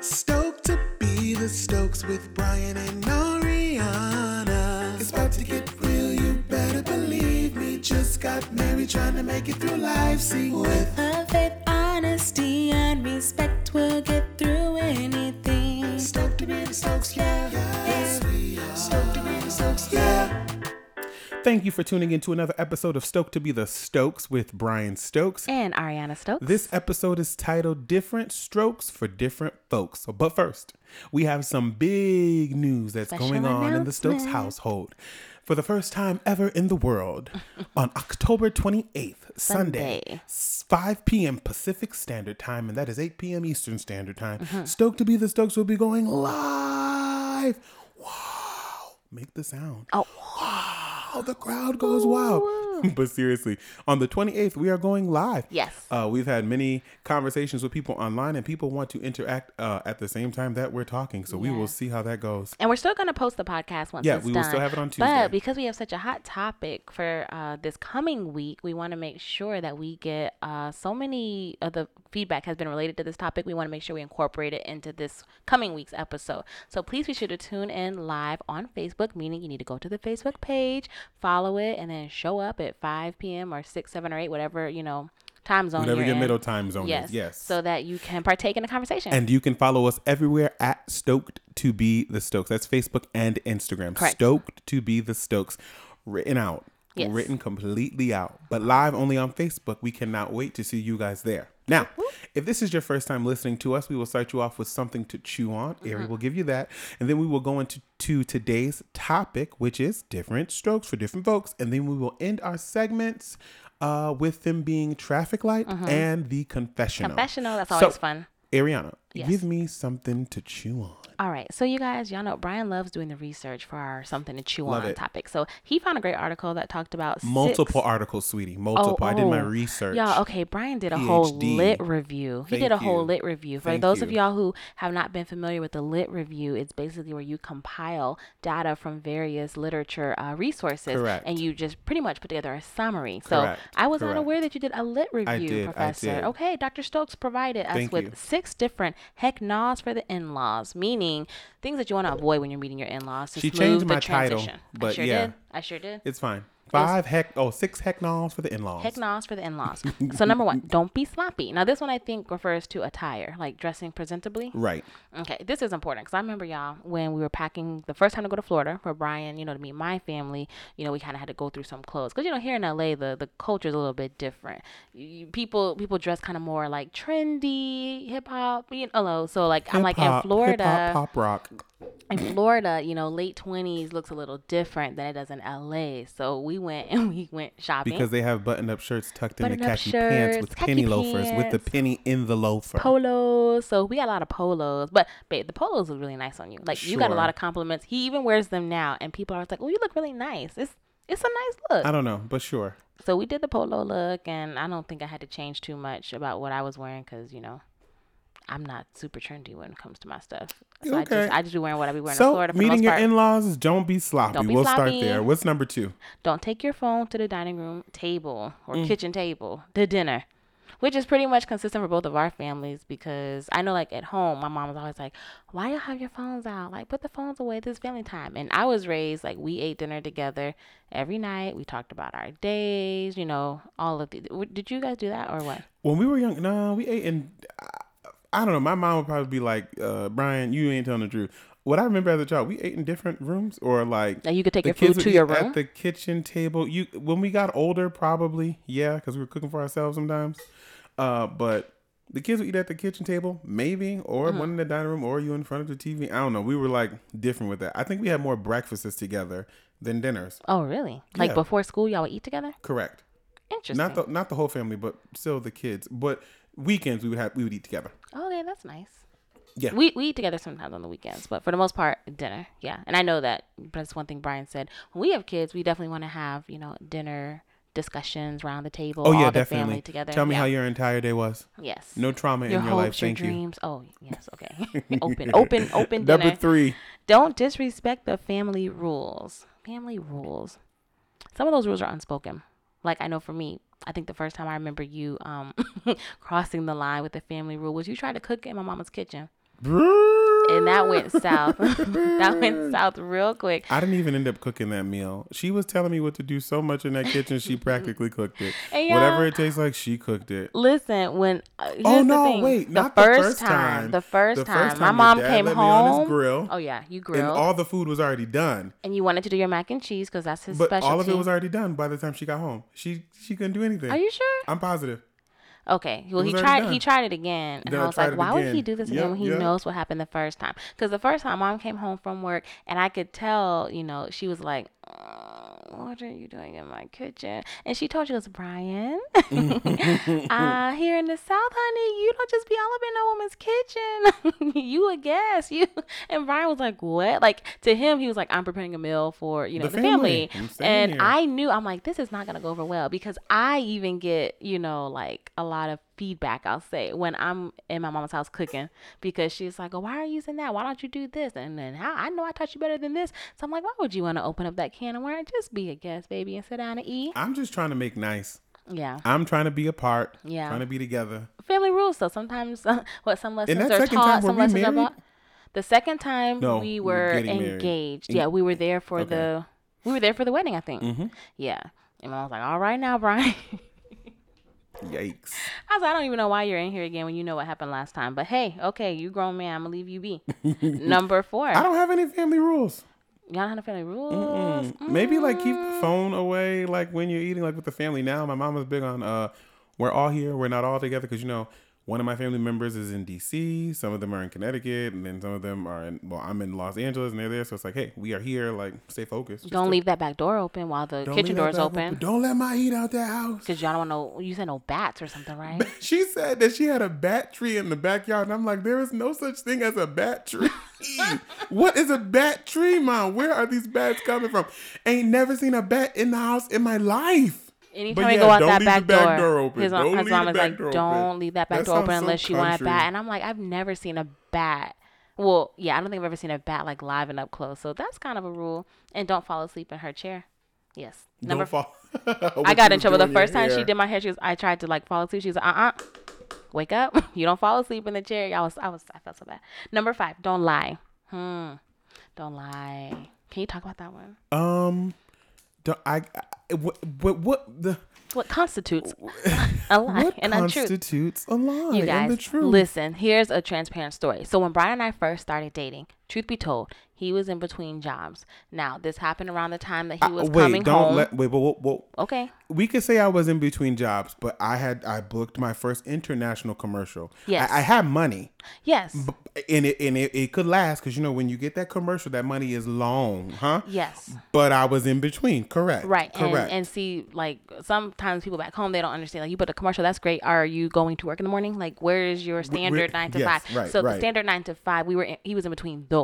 Stoked to be the Stokes with Brian and Ariana. It's about to get real, you better believe me. Just got married, trying to make it through life. See, with Love, faith, honesty, and respect Thank you for tuning in to another episode of Stoked to be the Stokes with Brian Stokes. And Ariana Stokes. This episode is titled Different Strokes for Different Folks. But first, we have some big news that's Special going on in the Stokes household. For the first time ever in the world, on October 28th, Sunday, Sunday. 5 p.m. Pacific Standard Time, and that is 8 p.m. Eastern Standard Time, Mm-hmm. Stoked to be the Stokes will be going live. Wow. Make the sound. oh, Oh, the crowd goes wild. Oh, but seriously, on the 28th, we are going live. Yes. Uh, we've had many conversations with people online, and people want to interact uh, at the same time that we're talking. So we will see how that goes. and we're still going to post the podcast once Yeah, we will done. still have it on Tuesday. But because we have such a hot topic for uh, this coming week, we want to make sure that we get uh, so many of the feedback has been related to this topic. We want to make sure we incorporate it into this coming week's episode. So please be sure to tune in live on Facebook, meaning you need to go to the Facebook page, follow it, and then show up at 5 p.m. or 6, 7, or 8, whatever, you know, time zone Whatever your in. middle time zone Yes. is. Yes. So that you can partake in the conversation. and you can follow us everywhere at Stoked to be the Stokes. That's Facebook and Instagram. Correct. Stoked to be the Stokes. Written out. Yes. Written completely out. But live only on Facebook. We cannot wait to see you guys there. Now, if this is your first time listening to us, we will start you off with something to chew on. Ari will give you that. And then we will go into to today's topic, which is different strokes for different folks. And then we will end our segments uh, with them being traffic light and the confessional. Confessional, that's So, always fun. Ariana, Yes. give me something to chew on. All right. So, you guys, y'all know Brian loves doing the research for our something to chew Love on it. topic. So, he found a great article that talked about Multiple six- articles, sweetie. Multiple. Oh, oh. I did my oh. research. Y'all, okay, Brian did a whole lit review. Thank He did a whole you. lit review. For Thank those of you. y'all who have not been familiar with the lit review, it's basically where you compile data from various literature uh, resources Correct. and you just pretty much put together a summary. So Correct. I was Correct. unaware that you did a lit review, Professor. did. Okay, Dr. Stokes provided us Thank with you. six different heck no's for the in laws, meaning things that you want to avoid when you're meeting your in laws to She smooth changed the my title, transition. I but sure yeah. did. I sure did. It's fine. Five heck, oh, six heck nolls for the in laws. Heck no's for the in-laws. so number one, don't be sloppy. Now this one I think refers to attire, like dressing presentably. Right. Okay, this is important because I remember y'all when we were packing the first time to go to Florida for Brian, you know, to meet my family. You know, we kind of had to go through some clothes because you know here in LA the the culture is a little bit different. You, people people dress kind of more like trendy, hip hop. You know, so like I'm like in Florida hip-hop, pop rock. In Florida, you know, late twenties looks a little different than it does in LA. So we went and we went shopping. Because they have button up shirts tucked in the Button-up khaki pants with khaki penny loafers with the penny in the loafer. polos. So we got a lot of polos. But babe, the polos was really nice on you. Like you got a lot of compliments. He even wears them now and people are like, Oh, you look really nice. It's it's a nice look. I don't know, but sure. So we did the polo look and I don't think I had to change too much about what I was wearing because, you know, I'm not super trendy when it comes to my stuff. So I just I just be wearing what I be wearing in Florida for the meeting your in laws don't be sloppy. Don't be we'll start there. What's number two? Don't take your phone to the dining room table or Mm. kitchen table to dinner, which is pretty much consistent for both of our families because I know, like, at home, my mom was always like, Why y'all have your phones out? Like, put the phones away. This family time. And I was raised, like, we ate dinner together every night. We talked about our days, you know, all of the. Did you guys do that or what? When we were young, no, we ate in. I don't know. My mom would probably be like, uh, "Brian, you ain't telling the truth." What I remember as a child, we ate in different rooms, or like Now you could take your food to your room. at the kitchen table. You when we got older, probably yeah, because we were cooking for ourselves sometimes. Uh, but the kids would eat at the kitchen table, maybe, or Mm-hmm. one in the dining room, or you in front of the TV. I don't know. We were like different with that. I think we had more breakfasts together than dinners. oh, really? Like Yeah. before school, y'all would eat together? Correct. Interesting. Not the not the whole family, but still the kids. But weekends we would have we would eat together. Okay, that's nice. Yeah. We we eat together sometimes on the weekends, but for the most part, dinner. Yeah. And I know that that's one thing Brian said. When we have kids, we definitely want to have, you know, dinner discussions around the table, Oh all yeah, the definitely. family together. Tell me yeah. how your entire day was. Yes. No trauma your in your life. hopes, your Thank you. dreams. Oh, yes, okay. open, open, open Number dinner. three. Don't disrespect the family rules. Family rules. Some of those rules are unspoken. Like I know for me, I think the first time I remember you um crossing the line with the family rule was you tried to cook in my mama's kitchen. And that went south. that went south real quick. I didn't even end up cooking that meal. She was telling me what to do so much in that kitchen. She practically cooked it. And y'all- Whatever it tastes like, she cooked it. Listen, when uh, here's Oh the no! thing. Wait, the not first, the first time. The first The time, first my mom dad came let me on his home. grill, Oh yeah, you grilled. and all the food was already done. and you wanted to do your mac and cheese because that's his But specialty. all of it was already done by the time she got home. She she couldn't do anything. Are you sure? I'm positive. Okay. Well, he tried. already He tried it again, and Then I was like, "Why would he do this Yep, again when he yep. knows what happened the first time?" Because the first time, mom came home from work, and I could tell, you know, she was like, "Uh, "What are you doing in my kitchen?" And she told you, "It was Brian. uh, here in the South, honey, you don't just be all up in a woman's kitchen. you a guest. You." And Brian was like, "What?" Like to him, he was like, "I'm preparing a meal for you know The the, family. family." And here. I knew I'm like, this is not gonna go over well because I even get, you know, like a lot of feedback. I'll say when I'm in my mama's house cooking because she's like, "Oh, why are you using that? Why don't you do this?" And then how I know I taught you better than this. So I'm like, why would you want to open up that can of worms? Just be a guest, baby, and sit down and eat. I'm just trying to make nice. Yeah, I'm trying to be a part. Yeah. Trying to be together. family rules. So sometimes, what some lessons are taught, some lessons are married? bought. The second time No, we we were were getting married. engaged. Yeah, we were there for Okay. the we were there for the wedding. I think. Mm-hmm. Yeah, and I was like, all right now, Brian. Yikes. I was like, I don't even know why you're in here again when you know what happened last time. But hey, okay, you grown man. I'm gonna leave you be. Number four. I don't have any family rules. Y'all don't have any family rules. Mm. Maybe like keep the phone away, like when you're eating, like with the family. Now, my mom is big on uh, we're all here, we're not all together, because you know one of my family members is in D.C., some of them are in Connecticut, and then some of them are in. Well, I'm in Los Angeles, and they're there, so it's like, hey, we are here, like stay focused. Just Don't to- leave that back door open while the don't kitchen door is door's back open. Don't let my heat out that house. Cause y'all don't want no. You said no bats or something, right? She said that she had a bat tree in the backyard, and I'm like, there is no such thing as a bat tree. what is a bat tree, mom? Where are these bats coming from? Ain't never seen a bat in the house in my life. Anytime But we go out that back, back door, open. his, his mom is like, "Don't open." leave that back That door open sounds so unless you want a bat." And I'm like, I've never seen a bat. Well, yeah, I don't think I've ever seen a bat like live and up close. So that's kind of a rule. And don't fall asleep in her chair. Yes. Number Don't fall. I got in trouble the first time she did my hair. She was, I tried to like fall asleep. She was like, uh, uh wake up. You don't fall asleep in the chair. I was, I was, I felt so bad. Number five, don't lie. Hmm. Don't lie. Can you talk about that one? Um, don't, I, I what, what what the What constitutes a lie what and untruth? constitutes a lie You and the truth? listen. Here's a transparent story. So when Brian and I first started dating, truth be told, he was in between jobs. Now this happened around the time that he uh, was I- wait, coming don't home. let wait, but okay. we could say I was in between jobs, but I had I booked my first international commercial. Yes. I, I had money, Yes. and it and it, it could last because you know when you get that commercial, that money is long, huh? yes. But I was in between, correct? Right. And, correct. and see, like sometimes people back home they don't understand. Like you put a commercial, that's great. Are you going to work in the morning? Like where is your standard nine to yes, five? right, so the standard nine to five, we were in, he was in between those,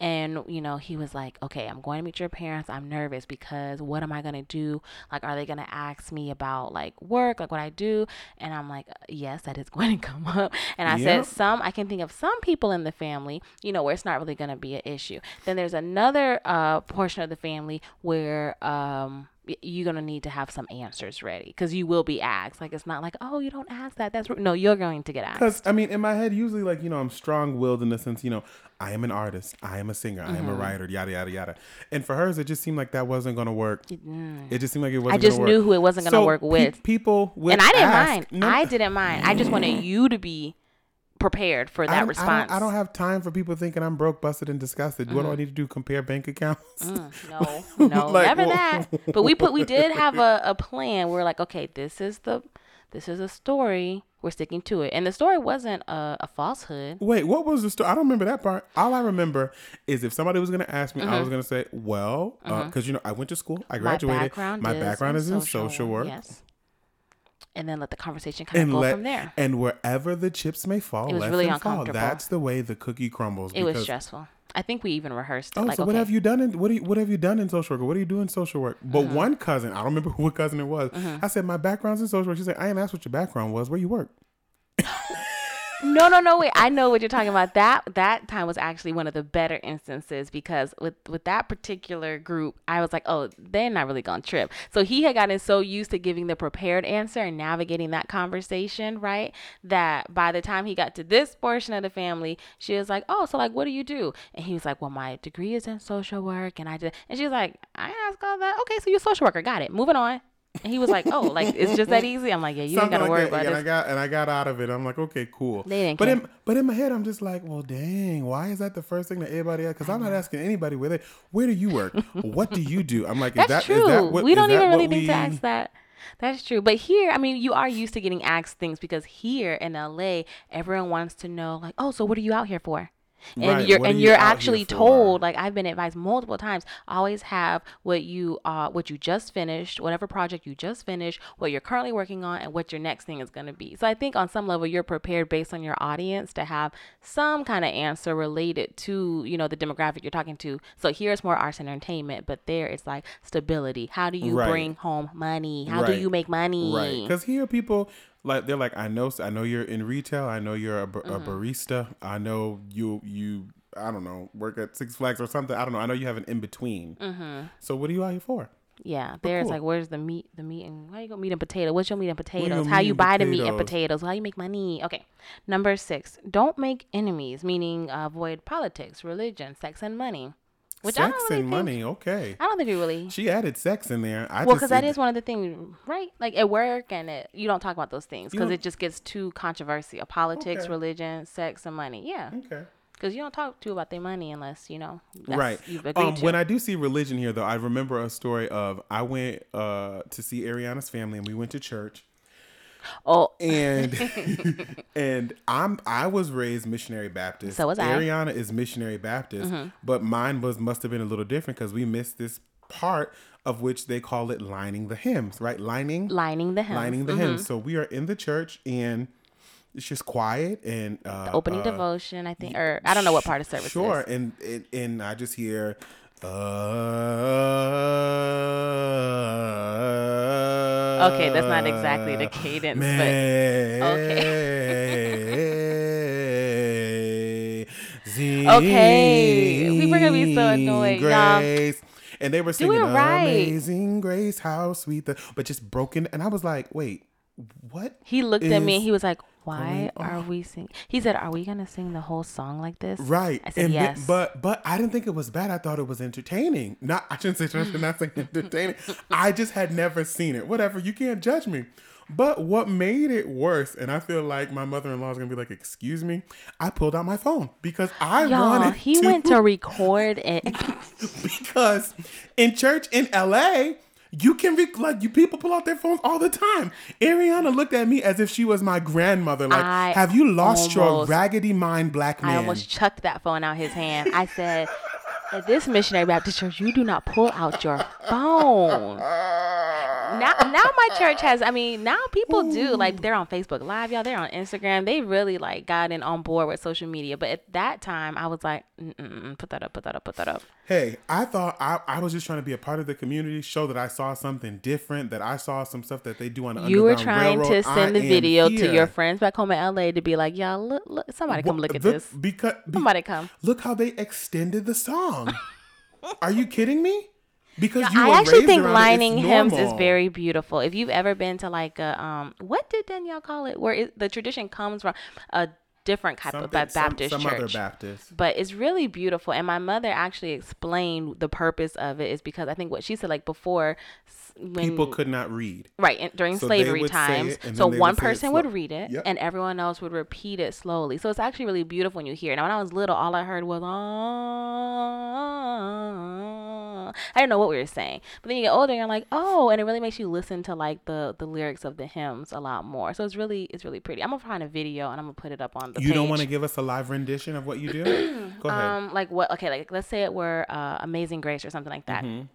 and you know he was like, okay, I'm going to meet your parents. I'm nervous because what am I gonna do? Like, are they gonna ask me about like work, like what I do? And I'm like, yes, that is going to come up. And I Yep. said, some I can think of some people in the family, you know, where it's not really going to be an issue. Then there's another uh, portion of the family where um, you're going to need to have some answers ready because you will be asked. Like, it's not like, oh, you don't ask that. That's rude. No, you're going to get asked. Because I mean, in my head, usually like you know, I'm strong-willed in the sense, you know, I am an artist, I am a singer, I Mm-hmm. am a writer, yada yada yada. And for hers, it just seemed like that wasn't gonna work. It just seemed like it wasn't. just gonna knew work. who it wasn't gonna So work pe- with. people would And I didn't ask- mind. No, I didn't mind. I just wanted you to be prepared for that I response. don't, I don't have time for people thinking I'm broke, busted, and disgusted. What do I need to do? Compare bank accounts? Mm, no, no, Like, never that. But we put we did have a, a plan. We're like, okay, this is the this is a story. We're sticking to it. And the story wasn't a, a falsehood. Wait, what was the story? I don't remember that part. All I remember is if somebody was going to ask me, I was going to say, well, because, you know, I went to school, I graduated. Mm-hmm. My background, My is, background is in social work. Yes. And then let the conversation kind of And go let from there. and wherever the chips may fall, It was really them fall. uncomfortable. That's the way the cookie crumbles. It was stressful. I think we even rehearsed it. Oh, like, so okay, what have you done in what do you, what have you done in social work? What do you do in social work? But Mm-hmm. one cousin, I don't remember what cousin it was. I said my background's in social work. She said I ain't asked what your background was. Where you work? no, no, no. Wait, I know what you're talking about. That that time was actually one of the better instances because with with that particular group, I was like, oh, they're not really gonna trip. So he had gotten so used to giving the prepared answer and navigating that conversation, right? That by the time he got to this portion of the family, she was like, oh, so like, what do you do? And he was like, well, my degree is in social work, and I did. And she was like, I asked all that. Okay, so you're a social worker. Got it. Moving on. And he was like, "Oh, like it's just that easy." I'm like, "Yeah, you ain't gotta like worry that. about and. I got and I got out of it. I'm like, okay, cool. They didn't but care. in but in my head, I'm just like, well, dang, why is that the first thing that everybody? Because I'm not asking anybody where they, where do you work? what do you do? I'm like, is That's that, true. Is that what, we don't even really think we- to ask that. That's true. But here, I mean, you are used to getting asked things because here in LA, everyone wants to know, like, oh, so what are you out here for? And Right, you're what and you you're actually told, like I've been advised multiple times, always have what you uh what you just finished, whatever project you just finished, what you're currently working on, and what your next thing is gonna be. So I think on some level you're prepared based on your audience to have some kind of answer related to, you know, the demographic you're talking to. So here it's more arts and entertainment, but there it's like stability. How do you Right. bring home money? How do you make money? Right, because here people like they're like, I know, I know you're in retail. I know you're a, a Mm-hmm. barista. I know you, you, I don't know, work at Six Flags or something. I don't know. I know you have an in between. Mm-hmm. So what are you out here for? Yeah, there's cool. like, where's the meat? The meat and how you go meat and potato? What's your meat and potatoes? How you buy the meat and potatoes? potatoes? How you make money? Okay, number six, don't make enemies, meaning avoid politics, religion, sex, and money. Which sex really and think, money. Okay. I don't think we really. She added sex in there. I Well, because that is one of the things, right? Like at work, and it, you don't talk about those things because it just gets too controversial. Politics, Okay. religion, sex, and money. Yeah, Okay. because you don't talk to about their money unless you know. That's, right. Um, when I do see religion here, though, I remember a story of I went uh, to see Ariana's family, and we went to church, oh, and and I'm I was raised missionary Baptist. So was I. Mm-hmm. Ariana is missionary Baptist, but mine was must have been a little different because we missed this part of which they call it lining the hymns, right? Lining, lining the hymns. lining the Mhm. hymns. So we are in the church and. It's just quiet and uh, Opening uh, devotion, I think, or I don't know what part of service. Sure, and, and and I just hear. Uh, Okay, that's not exactly the cadence, but okay. Okay, we were gonna be so annoyed, y'all. Grace. And they were singing right. "Amazing Grace, how sweet the," but just broken. And I was like, "Wait, what?" He looked at me and he was like, "Why are we sing?" He said, "Are we gonna sing the whole song like this?" Right. I said, and "Yes." but but I didn't think it was bad. I thought it was entertaining. Not I shouldn't say not say entertaining. I just had never seen it. Whatever. You can't judge me. But what made it worse, and I feel like my mother in law is gonna be like, "Excuse me," I pulled out my phone because I Y'all, wanted he to, went to record it. because in church in L.A. You can be like you people pull out their phones all the time. Ariana looked at me as if she was my grandmother. Like, I have you lost your raggedy mind, black man? I almost chucked that phone out his hand. I said, "At this missionary Baptist church, you do not pull out your phone." Now, now my church has. I mean, now people do like they're on Facebook Live, y'all. They're on Instagram. They really like got in on board with social media. But at that time, I was like, "Put that up, put that up, put that up." Hey, I thought I, I was just trying to be a part of the community, show that I saw something different, that I saw some stuff that they do on the You were trying Railroad. to send I the video to your friends back home in LA to be like, "Y'all, look, look, somebody come look at The- this. Because be- Somebody come." look how they extended the song. Are you kidding me? Because you I actually think around it, it's lining hymns is very beautiful. If you've ever been to like a um, what did Danielle call it? Where it, the tradition comes from a different type of Something- some- Baptist some, church. other Baptist. but it's really beautiful and my mother actually explained the purpose of it is because i think what she said like before when People could not read. right in, during So slavery times it, so one person would read it Yep. and everyone else would repeat it slowly so it's actually really beautiful when you hear it now when i was little all i heard was ah i didn't know what we were saying but then you get older and you're like oh and it really makes you listen to like the the lyrics of the hymns a lot more so it's really it's really pretty i'm gonna find a video and i'm gonna put it up on the You page. don't want to give us a live rendition of what you do? Go ahead. Um, like what? Okay, like let's say it were uh, Amazing Grace or something like that. Mm-hmm.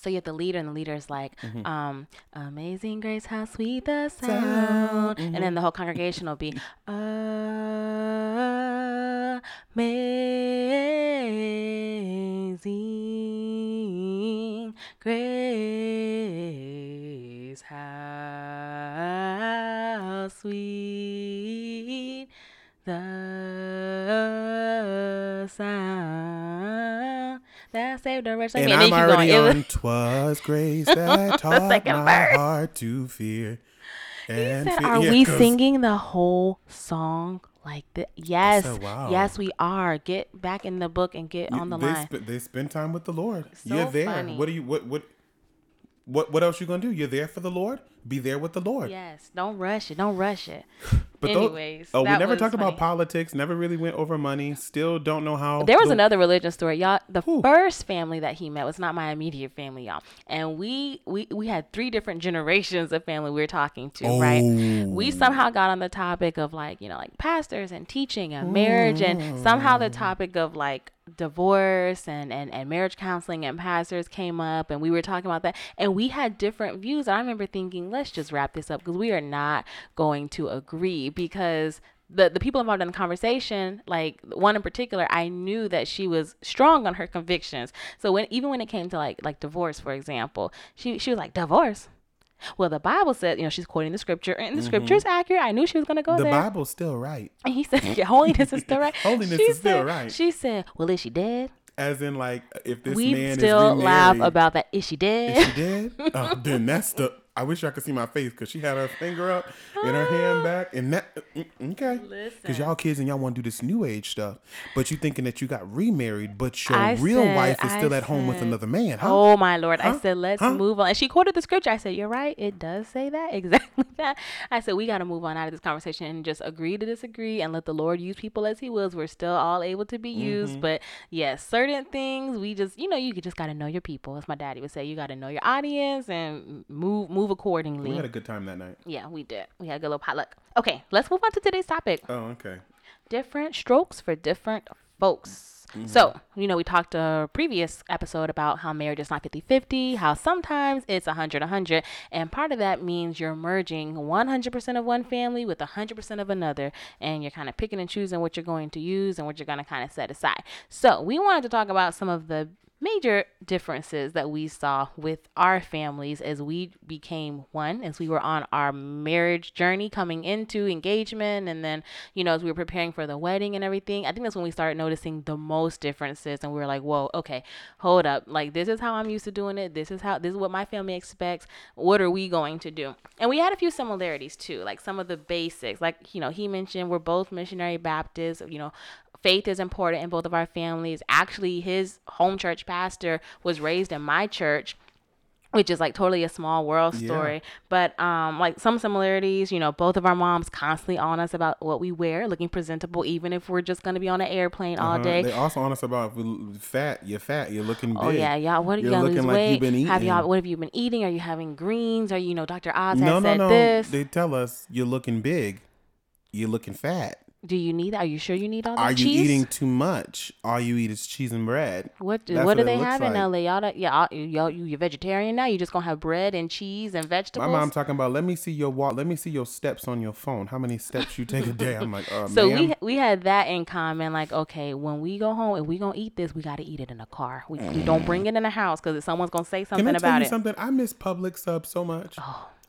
So you have the leader, and the leader is like, um, "Amazing Grace, how sweet the sound," and Mm-hmm. then the whole congregation will be, "Amazing Grace, how sweet the sound saved a wretch like And me. I'm then you keep already going. It on was- "Twas grace that taught my verse. heart to fear." And said, fear- are yeah, we 'cause- singing the whole song like this? Yes, said, wow. yes, we are. Get back in the book and get You- on the they line. Sp- they spend time with the Lord. So You're there. funny. What do you what what what what else you gonna do? You're there for the Lord. Be there with the Lord. Yes, don't rush it. Don't rush it. But Anyways, oh, we never talked about politics. Never really went over money. Still don't know how. There was the- another religion story, y'all. The Who? first family that he met was not my immediate family, y'all. And we we we had three different generations of family we were talking to, right? We Oh. somehow got on the topic of like you know like pastors and teaching and marriage, and oh. somehow the topic of like divorce and, and and marriage counseling and pastors came up and we were talking about that. And we had different views. I remember thinking let's just wrap this up because we are not going to agree because the, the people involved in the conversation like one in particular i knew that she was strong on her convictions. So when even when it came to like like divorce for example she she was like divorce well the bible said you know she's quoting the scripture and the scripture is accurate i knew she was going to go Mm-hmm. the Bible's still right. and he said, yeah, holiness is still right. Holiness She is still right. She said, well, is she dead? As in, like, if this We man still is laugh about that. Is she dead? Is she dead? oh, then that's the. I wish I could see my face because she had her finger up and her hand back, and that. mm, Okay. Because y'all kids and y'all want to do this new age stuff, but you thinking that you got remarried, but your I real said- wife is I still at home with another man, huh? Oh my lord! I said, let's Huh? move on. And she quoted the scripture. I said, you're right. It does say that exactly that. I said we got to move on out of this conversation and just agree to disagree and let the Lord use people as He wills. We're still all able to be Mm-hmm. used, but yes, certain things we just you know you just got to know your people. As my daddy would say, you got to know your audience and move move accordingly. We had a good time that night. Yeah, we did. We had a good little potluck. Okay, let's move on to today's topic. Oh, okay. Different strokes for different folks. Mm-hmm. So, you know, we talked a previous episode about how marriage is not 50 50, how sometimes it's 100 100. And part of that means you're merging 100% of one family with 100% of another. And you're kind of picking and choosing what you're going to use and what you're going to kind of set aside. So, we wanted to talk about some of the major differences that we saw with our families as we became one as we were on our marriage journey coming into engagement and then you know as we were preparing for the wedding and everything i think that's when we started noticing the most differences and we were like whoa okay hold up. Like this is how i'm used to doing it. This is how this is what my family expects. What are we going to do? And we had a few similarities too like some of the basics like you know he mentioned we're both missionary baptists you know faith is important in both of our families. Actually, his home church pastor was raised in my church which is like totally a small world Yeah. story but um like some similarities you know both of our moms constantly on us about what we wear looking presentable even if we're just going to be on an airplane all Uh-huh. day They also honest about if we fat. You're fat. You're looking big. Oh yeah, y'all. What are you looking lose like weight? you've been Have y'all? What have you been eating? Are you having greens? Are you know Dr. Oz No, has no, no. this? They tell us you're looking big. You're looking fat. Do you need that? Are you sure you need all that Are you cheese? eating too much? All you eat is cheese and bread. What That's what do they have in like. LA? Y'all, yeah, all- y'all, you you vegetarian now? You just gonna have bread and cheese and vegetables? My mom talking about let me see your walk. Let me see your steps on your phone. How many steps you take a day? I'm like, uh, so ma'am. we we had that in common. Like, okay, when we go home and we gonna eat this, we gotta eat it in a car. We, we don't bring it in the house because someone's gonna say something Can I tell about you it. something? I miss Publix sub so much.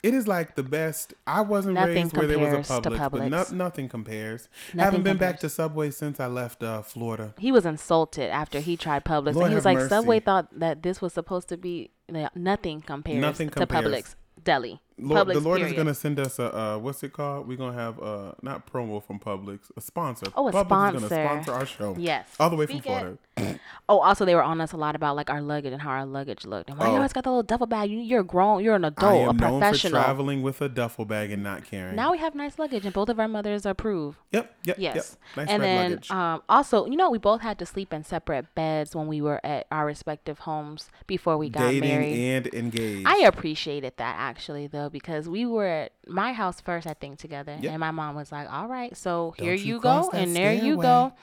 It is like the best. I wasn't Nothing raised where there was a compares to Publix, but no, nothing compares. Nothing Haven't been back to Subway since I left uh, Florida. He was insulted after he tried Publix, Lord and he was like, mercy. Subway thought that this was supposed to be no, nothing compares Nothing to compares. Publix deli. Lord, Publix, the Lord period. is gonna send us a uh, what's it called? We're gonna have uh not promo from Publix, a sponsor. Oh, a Publix is sponsor. gonna sponsor our show. Yes. all the way from Speak it. Florida. Oh, also they were on us a lot about like our luggage and how our luggage looked. And why you Oh. always got the little duffel bag? You, you're grown. You're an adult, a am known for professional. traveling with a duffel bag and not carrying. Now we have nice luggage, and both of our mothers approve. yep, yep, Yes. yep. Nice and red then luggage. um, also, you know, we both had to sleep in separate beds when we were at our respective homes before we got Dating married. and engaged. I appreciated that actually though because we were at my house first I think together Yep. and my mom was like all right so here Don't you you, go and there you go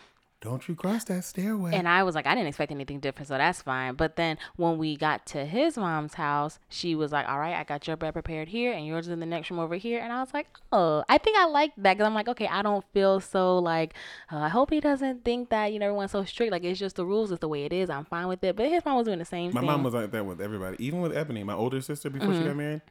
Don't you cross that stairway? and I was like I didn't expect anything different so that's fine but then when we got to his mom's house she was like all right I got your bed prepared here and yours is in the next room over here and I was like oh I think I like that because I'm like okay I don't feel so like uh, I hope he doesn't think that you know everyone's so strict like it's just the rules it's the way it is I'm fine with it but his mom was doing the same my thing mom was like that with everybody, even with Ebony, my older sister before Mm-hmm. she got married.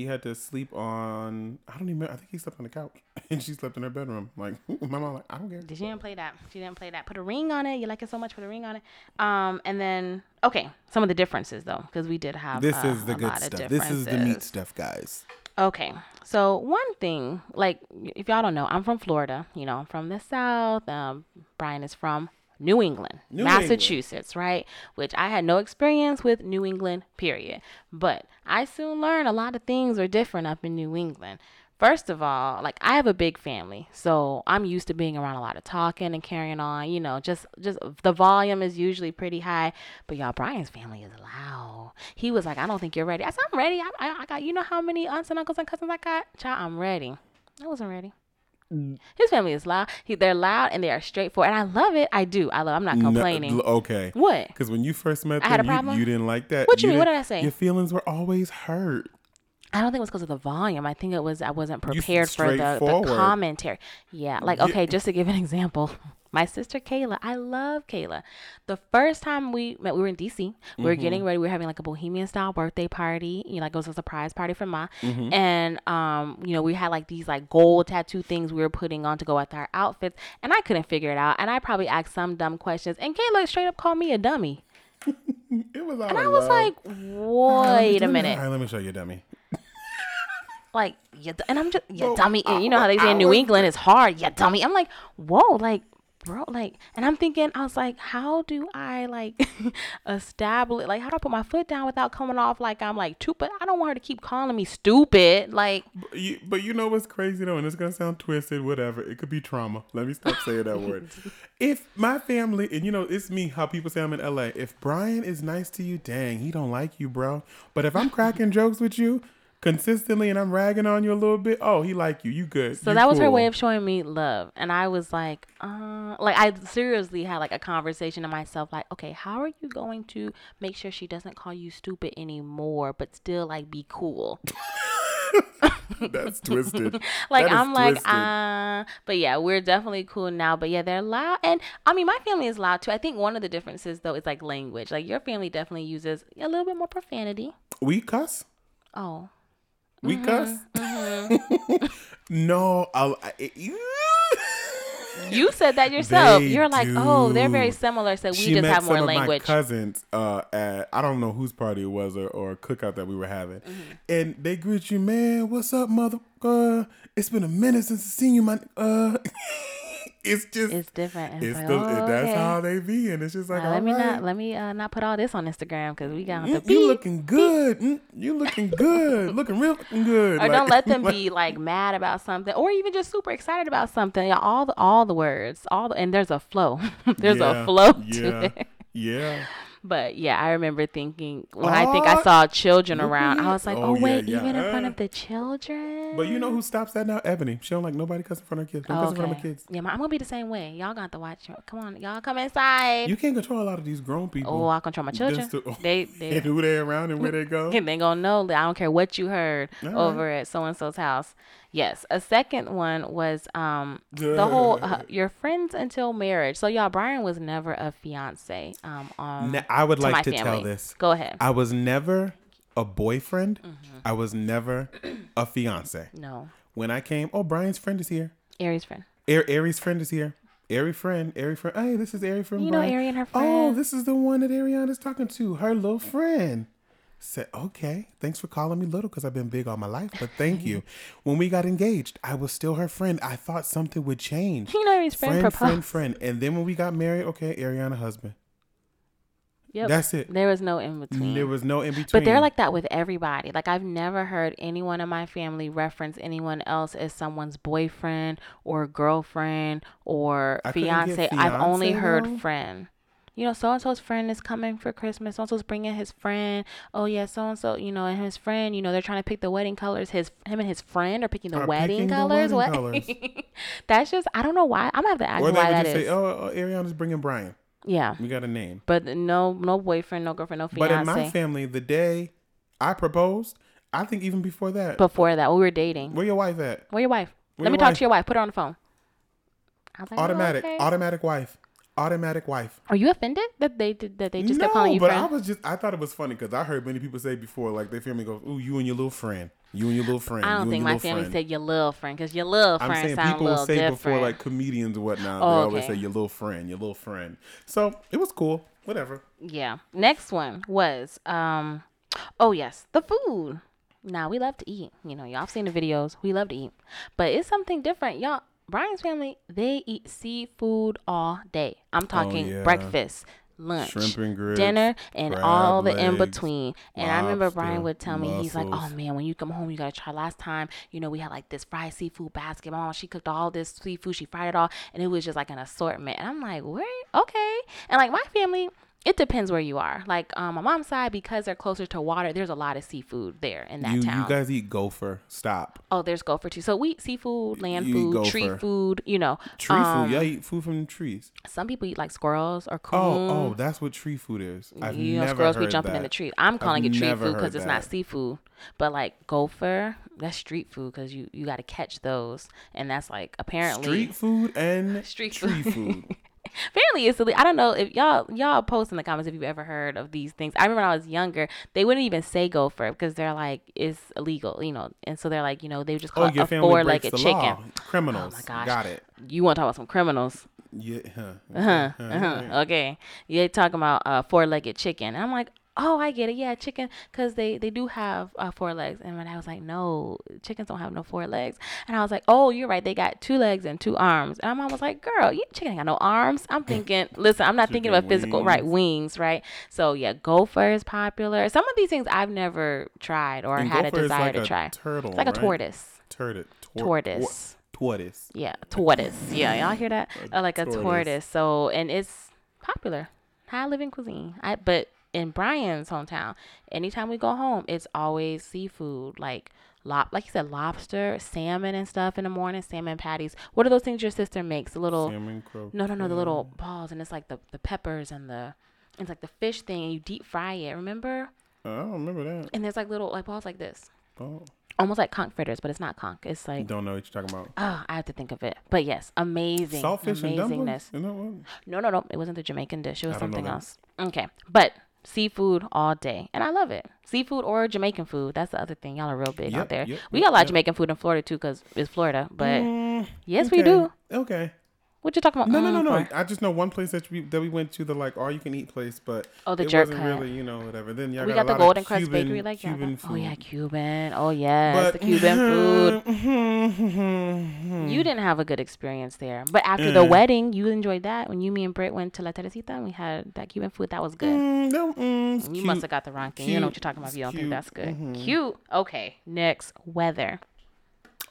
He had to sleep on. I don't even. I think he slept on the couch, and she slept in her bedroom. Like my mom, like I don't care. She didn't play that. She didn't play that. Put a ring on it. You like it so much. Put a ring on it. Um, and then okay, some of the differences though, because we did have This uh, is the good stuff. This is the meat stuff, guys. Okay. So one thing, like if y'all don't know, I'm from Florida. You know, I'm from the South. Um, Brian is from New England, New England. Massachusetts, right? Which I had no experience with New England, period. But I soon learned a lot of things are different up in New England. First of all, like I have a big family, so I'm used to being around a lot of talking and carrying on. You know, just just the volume is usually pretty high. But y'all, Brian's family is loud. He was like, "I don't think you're ready." I said, "I'm ready. I, I, I got you know how many aunts and uncles and cousins I got. Child, I'm ready." I wasn't ready. Mm. His family is loud. He, they're loud and they are straightforward, and I love it. I do. I love. I'm not complaining. l- okay. What? Because when you first met I them, had a you, problem? you didn't like that. What you mean? What didn't- I say? Your feelings were always hurt. I don't think it was because of the volume. I think it was I wasn't prepared for the, the commentary. Yeah, like Yeah. okay, just to give an example, my sister Kayla, I love Kayla. The first time we met, we were in DC. We were Mm-hmm. getting ready. We were having like a bohemian style birthday party. You know, like it was a surprise party for Ma. Mm-hmm. And um, you know, we had like these like gold tattoo things we were putting on to go with our outfits, and I couldn't figure it out. And I probably asked some dumb questions, and Kayla straight up called me a dummy. It was all And I love. was like, wait a minute. All right, let me show you, a dummy. like you d- and I'm just yeah Well, dummy I- you know how they say I in New was- England it's hard yeah dummy I'm like whoa like bro like and I'm thinking I was like how do I like establish like how do I put my foot down without coming off like I'm like stupid I don't want her to keep calling me stupid like But you, but you know what's crazy though, and it's gonna sound twisted, whatever. It could be trauma. Let me stop saying that word. If my family, and you know, it's me. How people say I'm in LA. If Brian is nice to you, dang, he don't like you, bro. But if I'm cracking jokes with you consistently and I'm ragging on you a little bit, oh, he like you. You good. so You that was her way of showing me love and I was like uh like I seriously had like a conversation to myself like okay how are you going to make sure she doesn't call you stupid anymore but still like be cool That's twisted. like That I'm like, twisted. uh, but yeah, we're definitely cool now. But yeah, they're loud, and I mean, my family is loud too. I think one of the differences though is like language. Like your family definitely uses a little bit more profanity. we cuss. Oh, We Mm-hmm, cuss. no, I'll, I, it- you said that yourself. They You're like, oh, they're very similar, so we she just have more some of my language. cousins uh, at I don't know whose party it was or, or cookout that we were having, Mm-hmm. and they greet you, man. What's up, mother? Uh, it's been a minute since I seen you, my. Uh, it's just It's different. It's, it's like, the, oh, that's okay. how they be, and it's just like, Now, let me right. not let me uh, not put all this on Instagram because we got the Mm, you looking good. Mm, you looking good. looking real fucking good. or Like- don't let them like- be like mad about something or even just super excited about something all the all the words all the, and there's a flow there's Yeah, a flow to Yeah, it yeah. But yeah i remember thinking when i think i Oh, saw children around i was like Oh, oh, yeah, wait yeah. even in front Uh. of the children But you know who stops that now? Ebony. She don't like nobody cussing in front of her kids. Don't Oh, cuss in front of okay. my kids. yeah i'm gonna be the same way y'all got to watch come on y'all come inside You can't control a lot of these grown people. oh i control my children Just to- they they and who they around and where they go. And they gonna know that I don't care what you heard All right. over at so and so's house. Yes, a second one was um the whole uh, your friends until marriage. So y'all, Brian was never a fiance. Um, Ne- I would to like to tell this. Go ahead. I was never a boyfriend. Mm-hmm. I was never a fiance. no, When I came, oh, Brian's friend is here. Ari's friend. Air Ari's friend is here. Ari friend, Ari friend. Hey, this is Ari friend. You know. Ari and her Oh, this is the one that Ariana's talking to. Her little friend. Said, okay, thanks for calling me little because I've been big all my life, but thank you. When we got engaged, I was still her friend. I thought something would change. You know friend, friend, friend, friend. And then when we got married, okay, Ariana husband. Yep. That's it. There was no in between. There was no in between. But they're like that with everybody. Like I've never heard anyone in my family reference anyone else as someone's boyfriend or girlfriend or I couldn't fiance. I've only heard friend. You know, so and so's friend is coming for Christmas. So and so's bringing his friend. Oh yeah, so and so. You know, and his friend. You know, they're trying to pick the wedding colors. His him and his friend are picking the Are wedding picking the colors. wedding what? That's just I don't know why. I'm gonna have to ask or they why would that just is. say, oh, oh, Ariana's bringing Brian. Yeah, We got a name. but no, no boyfriend, no girlfriend, no fiance. But in my family, the day I proposed, I think even before that, Before that, we were dating. where your wife at? Where your wife? Where Let me your talk to your wife. Put her on the phone. Like, oh, Automatic, okay. automatic wife, automatic wife. Are you offended that they did that they just no, kept calling you but friend? I was just I thought it was funny because I heard many people say before like their family goes, "Ooh, you and your little friend, you and your little friend." I don't think my family friend." said your little friend because your little friend. I'm saying people will say different. before like comedians and whatnot. Oh, they always okay. say your little friend, your little friend. So it was cool. Whatever. Yeah. Next one was um oh yes, the food. Now we love to eat. You know, y'all have seen the videos. We love to eat. But it's something different. Y'all Brian's family, they eat seafood all day. I'm oh, talking Oh, yeah. breakfast, lunch, Shrimp and grits, dinner, and all the in between. And I remember Brian would tell me, he's like, Oh man, when you come home, you gotta try. Last time, you know, we had like this fried seafood basket. Mom, she cooked all this seafood, she fried it all, and it was just like an assortment. And I'm like, Where? Okay. And like my family, it depends where you are. Like um, my mom's side, because they're closer to water, there's a lot of seafood there in that You town. you guys eat gopher. Stop. oh, there's gopher too. So we eat seafood, land You food, tree food. You know, Tree um, food. Y'all eat food from the trees. Some people eat like squirrels or coon. Oh, oh, that's what tree food is. I've you know, never squirrels heard be jumping that. in the tree. I'm calling I've it tree food because it's not seafood. But like gopher, that's street food because you you got to catch those, and that's like apparently Street food and Street tree food. food. apparently it's illegal. I don't know if y'all y'all post in the comments if you've ever heard of these things. I remember when I was younger, they wouldn't even say gopher because they're like it's illegal, you know, and so they're like you know they just call oh, it your a family four legged the chicken. law. Criminals. Oh my gosh. Got it. You want to talk about some criminals? Yeah. Huh. Uh-huh, Okay. uh-huh. Okay. Yeah, talking about uh, four-legged chicken. And I'm like, oh, I get it. Yeah, chicken, because they, they do have uh, four legs. And when I was like, no, chickens don't have no four legs. And I was like, oh, you're right. They got two legs and two arms. And my mom was like, girl, you chicken ain't got no arms. I'm thinking, listen, I'm not thinking Chicken about physical, right? Wings, right? So yeah, gopher is popular. Some of these things I've never tried or And had a desire like to a try. turtle, It's like a tortoise. Turtle. Tor- Tortoise. Tortoise. Yeah, tortoise. Yeah, y'all hear that? Uh, like a tortoise. tortoise. So, and it's popular, high living cuisine. I but in Brian's hometown, anytime we go home, it's always seafood, like lob, like you said, lobster, salmon, and stuff in the morning. Salmon patties. What are those things your sister makes? The little Salmon croquette. no, no, no, the little balls, and it's like the the peppers and the it's like the fish thing, and you deep fry it. Remember? I don't remember that. And there's like little like balls like this, Oh, almost like conch fritters, but it's not conch. It's like don't know what you're talking about. Oh, I have to think of it. But yes, amazing. Saltfish and dumplings. amazingness. What? No, no, no. It wasn't the Jamaican dish. It was something else. Okay. But seafood all day. And I love it. Seafood or Jamaican food. That's the other thing. Y'all are real big Yep, out there. yep, we got a lot of Jamaican food in Florida too because it's Florida. But Mm, yes, we do. Okay. What you talking about? No, no, no, no. for? I just know one place that we that we went to the like all you can eat place, but Oh, the it jerk wasn't hut. really you know whatever. Then y'all We got, got the Golden Crust Bakery like Cuban food. Oh yeah, Cuban. Oh yeah, but the Cuban food. food. You didn't have a good experience there. But after the Mm. wedding, you enjoyed that. When you, me, and Britt went to La Teresita and we had that Cuban food, that was good. Mm, no, mm, it's You cute. must have got the wrong thing. You know what Cute. you're talking about. If you don't It's think cute. that's good. Mhm. Cute. Okay. Next, weather.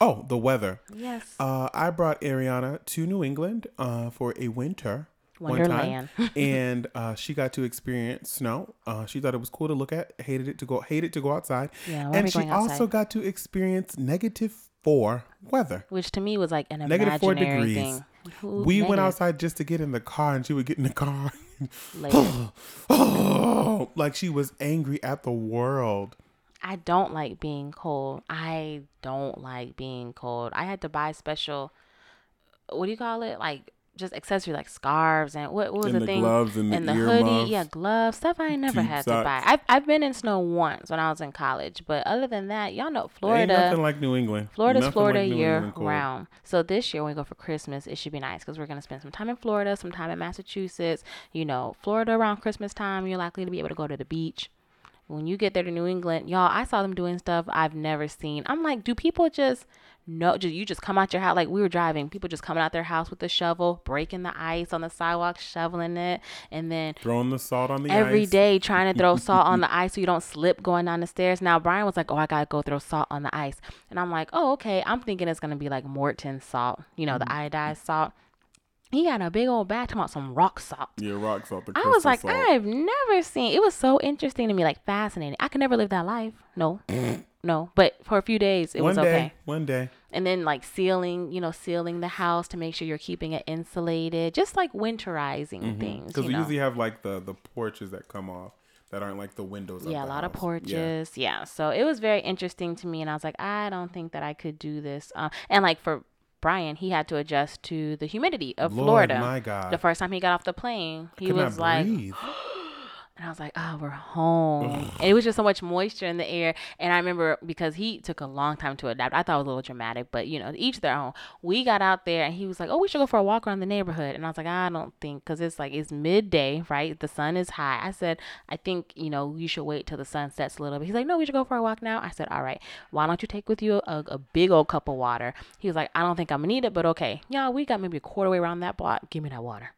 Oh, the weather. Yes. Uh, I brought Ariana to New England uh, for a winter. one time, and uh, she got to experience snow. Uh, she thought it was cool to look at. Hated it to go. Hated to go outside. Yeah, why are we and she also got to experience negative four weather. Which to me was like an Negative four degrees. thing. Who- We went outside just to get in the car, and she would get in the car. oh, like she was angry at the world. I don't like being cold. I don't like being cold. I had to buy special. What do you call it? Like just accessory like scarves and what, what was And the, the thing? gloves and the and the ear hoodie. muffs, Yeah, gloves stuff. I never had to buy. I've I've been in snow once when I was in college, but other than that, y'all know Florida Ain't nothing like New England. Florida's Nothing Florida like year round. So this year when we go for Christmas, it should be nice because we're gonna spend some time in Florida, some time in Massachusetts. You know, Florida around Christmas time, you're likely to be able to go to the beach. When you get there to New England, y'all, I saw them doing stuff I've never seen. I'm like, do people just no? Just you just come out your house like we were driving. People just coming out their house with a shovel, breaking the ice on the sidewalk, shoveling it, and then Throwing the salt on the every day trying to throw salt on the ice so you don't slip going down the stairs. Now Brian was like, "Oh, I gotta go throw salt on the ice," and I'm like, "Oh, okay." I'm thinking it's gonna be like Morton salt, you know, the mm-hmm. iodized salt. He got a big old bag talking about some rock salt. Yeah, rock salt. I was like, salt. I've never seen. It was so interesting to me, like fascinating. I could never live that life. No, no. But for a few days, it one was day, okay. one day. And then like sealing, you know, sealing the house to make sure you're keeping it insulated, just like winterizing things. Because we know? usually have like the the porches that come off that aren't like the windows. yeah, a lot of house. porches. Yeah. So it was very interesting to me, and I was like, I don't think that I could do this. Um, and like for Brian, he had to adjust to the humidity of Lord, Florida. my God. The first time he got off the plane, he was like. and I was like, oh, we're home. Mm. and it was just so much moisture in the air. And I remember because he took a long time to adapt. I thought it was a little dramatic, but you know, each their own. We got out there and he was like, oh, we should go for a walk around the neighborhood. And I was like, I don't think, because it's like, it's midday, right? The sun is high. I said, I think, you know, you should wait till the sun sets a little bit. He's like, no, we should go for a walk now. I said, all right, why don't you take with you a, a big old cup of water? He was like, I don't think I'm going to need it, but okay. Yeah, we got maybe a quarter way around that block. Give me that water.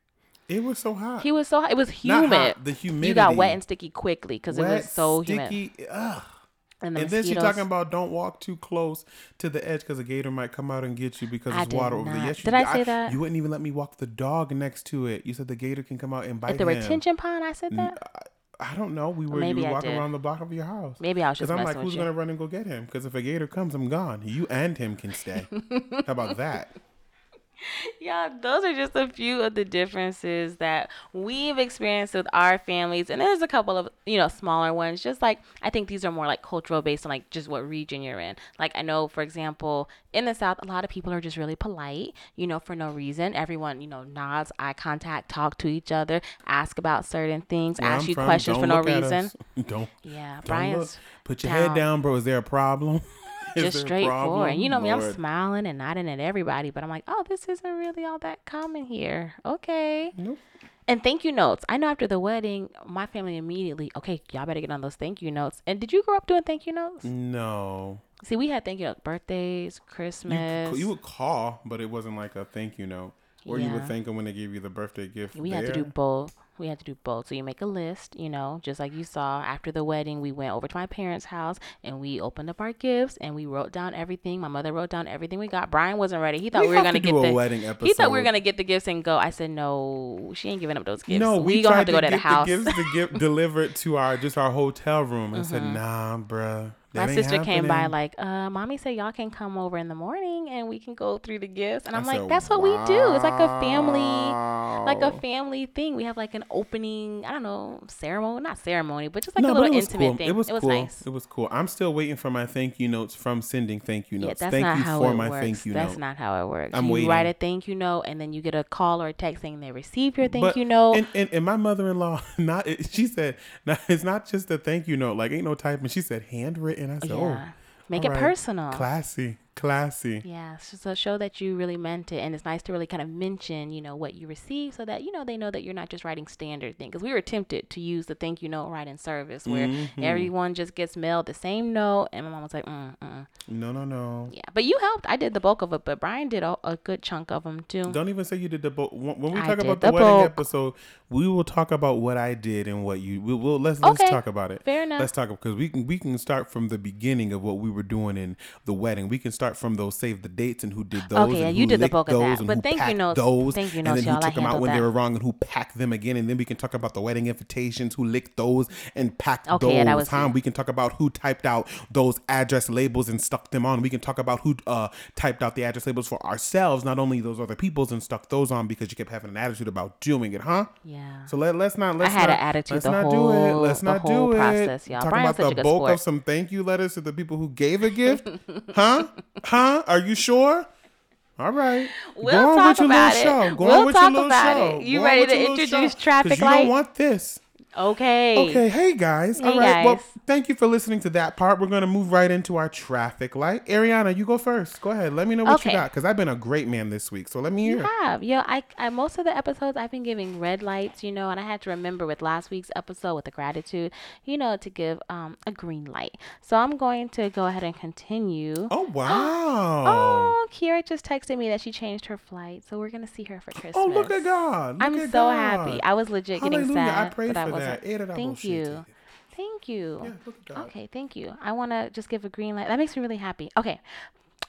It was so hot. He was so hot. it was Not humid. the You got wet and sticky quickly because it was so humid. sticky. Ugh. And, the And then she's talking about don't walk too close to the edge because a gator might come out and get you because I it's water over there. not. Yes, you Did I say that? You wouldn't even let me walk the dog next to it. You said the gator can come out and bite at the him. retention pond. I said that. I don't know. We were, maybe you were I walking around the block of your house. Maybe I was just Because I'm like, who's you. gonna run and go get him? Because if a gator comes, I'm gone. You and him can stay. How about that? Yeah, those are just a few of the differences that we've experienced with our families, and there's a couple of you know smaller ones. Just like I think these are more like cultural based on like just what region you're in. Like I know, for example, in the South, a lot of people are just really polite, you know, for no reason. Everyone you know nods, eye contact, talk to each other, ask about certain things, Where ask I'm you from, questions for no reason. Don't. Yeah, Don't Brian's look. Put your down. head down, bro. Is there a problem? Just there straightforward. You know me, I'm smiling and nodding at everybody, but I'm like, oh, this isn't really all that common here. Okay. Nope. And thank you notes. I know after the wedding, my family immediately, okay, y'all better get on those thank you notes. And did you grow up doing thank you notes? No. See, we had thank you notes, birthdays, Christmas. you would call, but it wasn't like a thank you note. Or you would Yeah. thank them when they gave you the birthday gift. we had to do both. We had to do both. So you make a list, you know, just like you saw after the wedding. We went over to my parents' house and we opened up our gifts and we wrote down everything. My mother wrote down everything we got. Brian wasn't ready. He thought We we, were gonna get the wedding He thought we were gonna get the gifts and go. I said no. She ain't giving up those gifts. No, we, gonna have to go to the house. the gifts to get delivered to our just our hotel room. I said, mm-hmm. nah, bruh. My that ain't sister came by like, uh, mommy said y'all can come over in the morning and we can go through the gifts. And I I'm like, said, that's what we do. It's like a family, like a family thing. We have like an opening, I don't know, ceremony, not ceremony, but just like no, a little it was intimate cool. thing. It was, cool. nice. It was cool. I'm still waiting for my thank you notes from sending thank you Yeah, notes. that's thank not you how for it my works. thank you notes. that's note. not how it works. I'm you write a thank you note and then you get a call or a text saying they received your thank But- you note. And, and, and my mother-in-law, not she said, it's not just a thank you note. Like ain't no typing. She said handwritten. I said, oh, yeah. Make it right. personal. classy, classy. Yeah, so, show that you really meant it, and it's nice to really kind of mention, you know, what you received, so that you know they know that you're not just writing standard thing. Because we were tempted to use the thank you note right in service, where Mm-hmm. everyone just gets mailed the same note, and my mom was like, mm, mm. No, no, no. yeah. But you helped. I did the bulk of it, but Brian did a, a good chunk of them too. Don't even say you did the book. When we talk about the, the wedding bulk. episode, we will talk about what I did and what you. We'll, we'll let's let's talk about it. fair enough. Let's talk because we can we can start from the beginning of what we were doing in the wedding. We can start from those save the dates and who did those. Okay, yeah, and you did the bulk of that. those But thank you notes- Those, thank you and notes, then who y'all. I took them out when they were wrong and who packed them again. And then we can talk about the wedding invitations, who licked those and packed Okay, those. yeah, that was huh? We can talk about who typed out those address labels and stuck them on. We can talk about who uh, typed out the address labels for ourselves, not only those other people's, and stuck those on because you kept having an attitude about doing it, huh? Yeah. So let, let's not. Let's had not, an attitude Let's the not do it. Let's not whole do process, it. y'all. Talk Brian's about the bulk sport. of some thank you letters to the people who gave a gift, huh? Huh? Are you sure? All right. We'll talk about it. show. Go We'll on with your talk about show. it. You Go ready to introduce traffic you light? don't want this. Okay. Okay, hey guys. All Hey, right. Well, thank you for listening to that part. We're going to move right into our traffic light. Ariana, you go first. Go ahead. Let me know what you got because I've been a great man this week. So let me You hear. have, yeah. I, I most of the episodes I've been giving red lights, you know, and I had to remember with last week's episode with the gratitude, you know, to give um a green light. So I'm going to go ahead and continue. Oh, wow. Oh, Kira just texted me that she changed her flight, so we're gonna see her for Christmas. Oh, look at God. Look I'm at so God. happy. I was legit getting Hallelujah. I sad, pray but I for wasn't. That. Da, da, Thank bullshit. you. Thank you. Yeah, look at God. Okay, thank you. I want to just give a green light. That makes me really happy. Okay.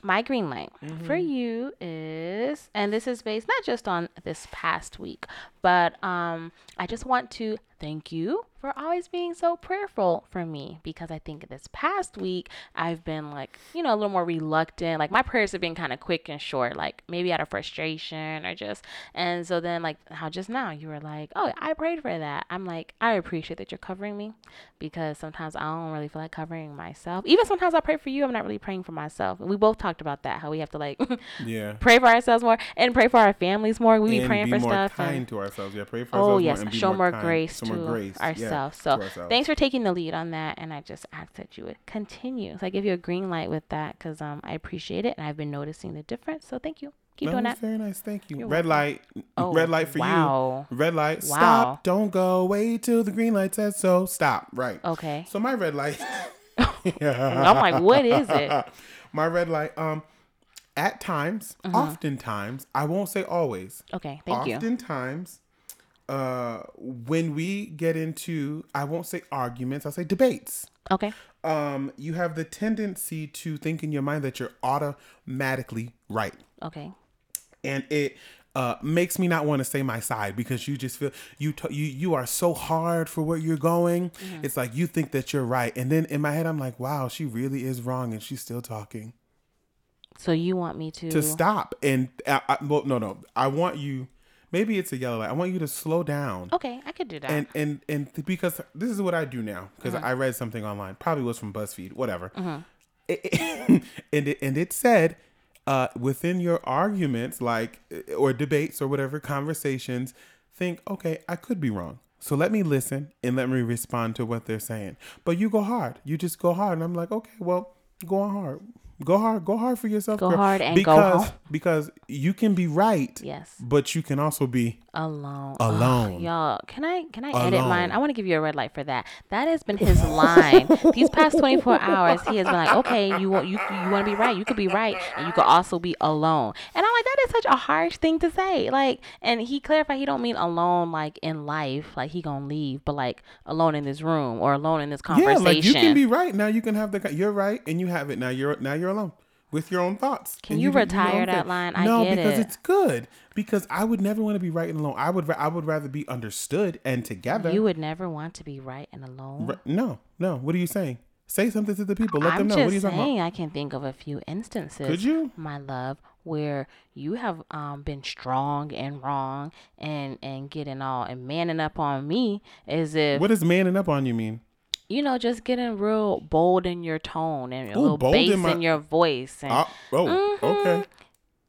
My green light for Mm-hmm. you is, and this is based not just on this past week, but um, I just want to thank you for always being so prayerful for me because I think this past week I've been like, you know, a little more reluctant. Like my prayers have been kind of quick and short, like maybe out of frustration or just. And so then, like, how just now you were like, oh, I prayed for that. I'm like, I appreciate that you're covering me because sometimes I don't really feel like covering myself. Even sometimes I pray for you, I'm not really praying for myself. We both talked about that, how we have to like Yeah. pray for ourselves more and pray for our families more. We be and praying be for more stuff. kind and- to ourselves. Yeah, pray for Oh ourselves yes, more show more, kind. grace Show to grace. Yeah, ourselves. to so ourselves. thanks for taking the lead on that, and I just ask that you would continue. So I give you a green light with that because um I appreciate it, and I've been noticing the difference. So thank you. Keep No, doing that. Very nice. Thank you. You're Red light. Oh, Red light for wow. you. Red light. Wow. Stop. Don't go. Wait till the green light says so. Stop. Right. Okay. So my red light. I'm like, what is it? my red light. Um, at times, Mm-hmm. oftentimes, I won't say always. Okay. Thank you. oftentimes, uh, when we get into, I won't say arguments. I'll say debates. Okay. Um, you have the tendency to think in your mind that you're automatically right Okay. and it uh, makes me not want to say my side because you just feel you t- you you are so hard for where you're going. Mm-hmm. It's like you think that you're right, and then in my head I'm like, wow, she really is wrong, and she's still talking. So you want me to? To stop and I, I, well, no, no, I want you. Maybe it's a yellow light. I want you to slow down. Okay, I could do that. And and and th- because this is what I do now because Mm-hmm. I read something online, probably was from BuzzFeed, whatever. It- it- and it, and it said uh, within your arguments, like uh, or debates or whatever conversations, think, okay, I could be wrong. So let me listen and let me respond to what they're saying. But you go hard. You just go hard, and I'm like, okay, well, go on hard. Go hard. Go hard for yourself. Go girl. hard and go because, home. Because you can be right. Yes. But you can also be alone. Alone. Y'all, can I can I edit mine? I want to give you a red light for that. That has been his line. These past 24 hours, he has been like, "Okay, you want you you want to be right. You could be right, and you could also be alone." And I'm like, that is such a harsh thing to say. Like, and he clarified he don't mean alone like in life, like he gonna leave, but like alone in this room or alone in this conversation. Yeah, like you can be right now. You can have the you're right and you have it now. You're now you're alone with your own thoughts. Can And you retire that thing. line? I no, because it. it's good. Because I would never want to be right and alone. I would I would rather be understood and together. you would never want to be right and alone. Ra- no, no. What are you saying? Say something to the people. Let I'm them know. just What are you talking saying, about? I can think of a few instances. Could you? my love, where you have um been strong and wrong and and getting all and manning up on me as if What does manning up on you mean? You know just getting real bold in your tone and a Ooh, little bass in in, your voice and Oh, oh okay. Mm-hmm.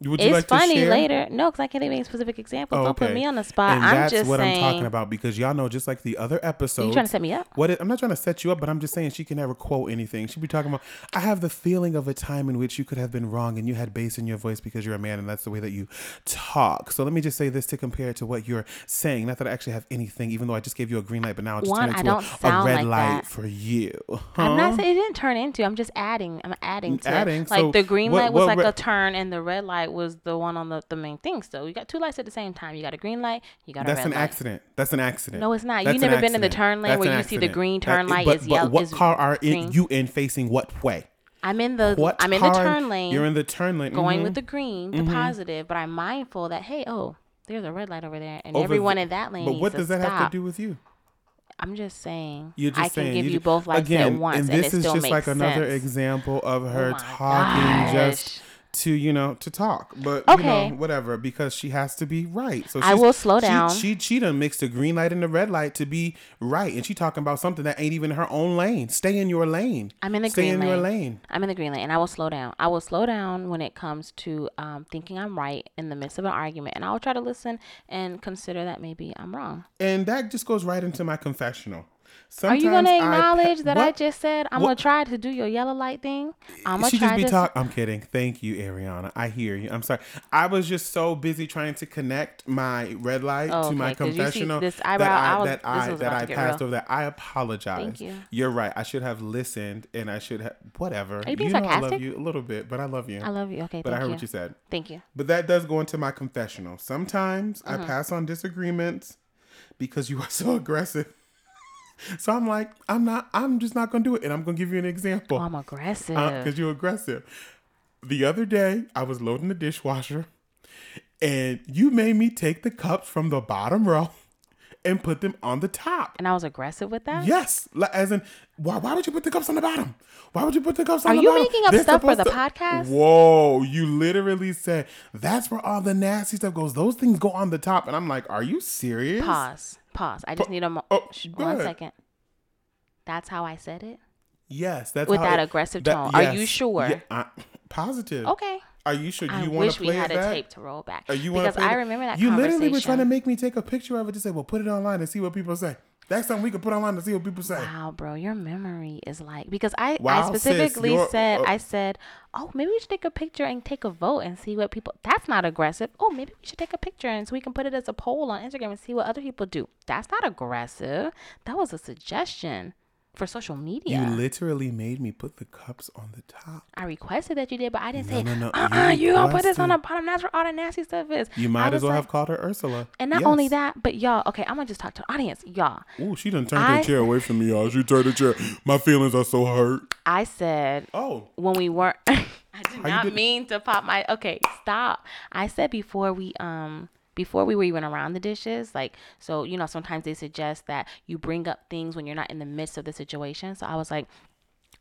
Would you it's like to funny later. No, because I can't even specific examples. Oh, Don't put me on the spot. And I'm that's just what saying. I'm talking about because y'all know, just like the other episodes. You trying to set me up? What it, I'm not trying to set you up, but I'm just saying she can never quote anything. She'd be talking about, I have the feeling of a time in which you could have been wrong and you had bass in your voice because you're a man and that's the way that you talk. So let me just say this to compare it to what you're saying. Not that I actually have anything, even though I just gave you a green light, but now it's One, turned I into a, a red like light that. for you. I'm not saying it didn't turn into. I'm just adding. I'm adding to Adding, it. Like so the green what- light was what like re- a turn, and the red light was the one on the, the main thing. So you got two lights at the same time. You got a green light. You got a red light. That's an light. accident. That's an accident. No, it's not. That's You've never been in the turn lane That's where you see the accident. green turn light but, is but yellow. What is car are in, you in facing what way? I'm in the. What I'm in the turn lane. You're in the turn lane. going mhm. with the green, the positive, but I'm mindful that hey, oh, there's a red light over there, and Over everyone the- in that lane. But what does that stop. have to do with you? I'm just saying. You're just I can saying, give you, ju- both lights again, at once, and and, this it is just like another example of her my talking just gosh. To you know to talk, but Okay. you know whatever because she has to be right. So I will slow down. She she done mixed the green light and the red light to be right, and she talking about something that ain't even her own lane. Stay in your lane. I'm in the green lane. Stay green in your lane. lane. I'm in the green lane, and I will slow down. I will slow down when it comes to um, thinking I'm right in the midst of an argument, and I will try to listen and consider that maybe I'm wrong. And that just goes right into my confessional. Are you gonna Sometimes I acknowledge that I just said I'm gonna try to do your yellow light thing? I'm gonna she try just be to. talking. I'm kidding. Thank you, Ariana. I hear you. I'm sorry. I was just so busy trying to connect my red light Oh, to my okay, 'cause you see confessional this that I I was- that I that I passed real. over. That I apologize. Thank you. You're right. I should have listened, and I should have whatever. Are you being know I love you a little bit, but I love you. I love you. Okay, but I heard you. what you said. Thank you. But that does go into my confessional. Sometimes Uh-huh. I pass on disagreements because you are so aggressive. So I'm like, I'm not. I'm just not gonna do it, and I'm gonna give you an example I'm aggressive. Uh, because you're aggressive. The other day, I was loading the dishwasher, and you made me take the cups from the bottom row and put them on the top. And I was aggressive with that. Yes, as in, why, why would you put the cups on the bottom? Why would you put the cups on Are the you bottom? making up They're stuff for the podcast? Whoa, you literally said that's where all the nasty stuff goes. Those things go on the top, and I'm like, are you serious? Pause. Pause. I just need a mo- oh, sh- one ahead. second. That's how I said it. Yes, that's With how that it- aggressive that- tone. Are you sure? Yeah, I- positive. Okay. Are you sure? Do you want to we play had it I wish we had a back? tape to roll back. Are you because I remember that You literally were trying to make me take a picture of it to say, "Well, put it online and see what people say." That's something we could put online to see what people say. Wow, bro, your memory is like because I Wow, I specifically you're- said uh, I said, oh maybe we should take a picture and take a vote and see what people. That's not aggressive. Oh maybe we should take a picture and so we can put it as a poll on Instagram and see what other people do. That's not aggressive. That was a suggestion for social media. You literally made me put the cups on the top. I requested that you did, but I didn't No, say, no, no, uh, you uh you gonna put this on the bottom. That's where all the nasty stuff is. You I might as well like- have called her Ursula. And not only that, but y'all, okay, I'm gonna just talk to the audience, y'all. Ooh, she done turned I- her chair away from me, y'all. She turned her chair. My feelings are so hurt. I said Oh, when we weren't I did you not mean to pop my okay, stop. I said before we um before we were even around the dishes, like so, you know, sometimes they suggest that you bring up things when you're not in the midst of the situation. So I was like,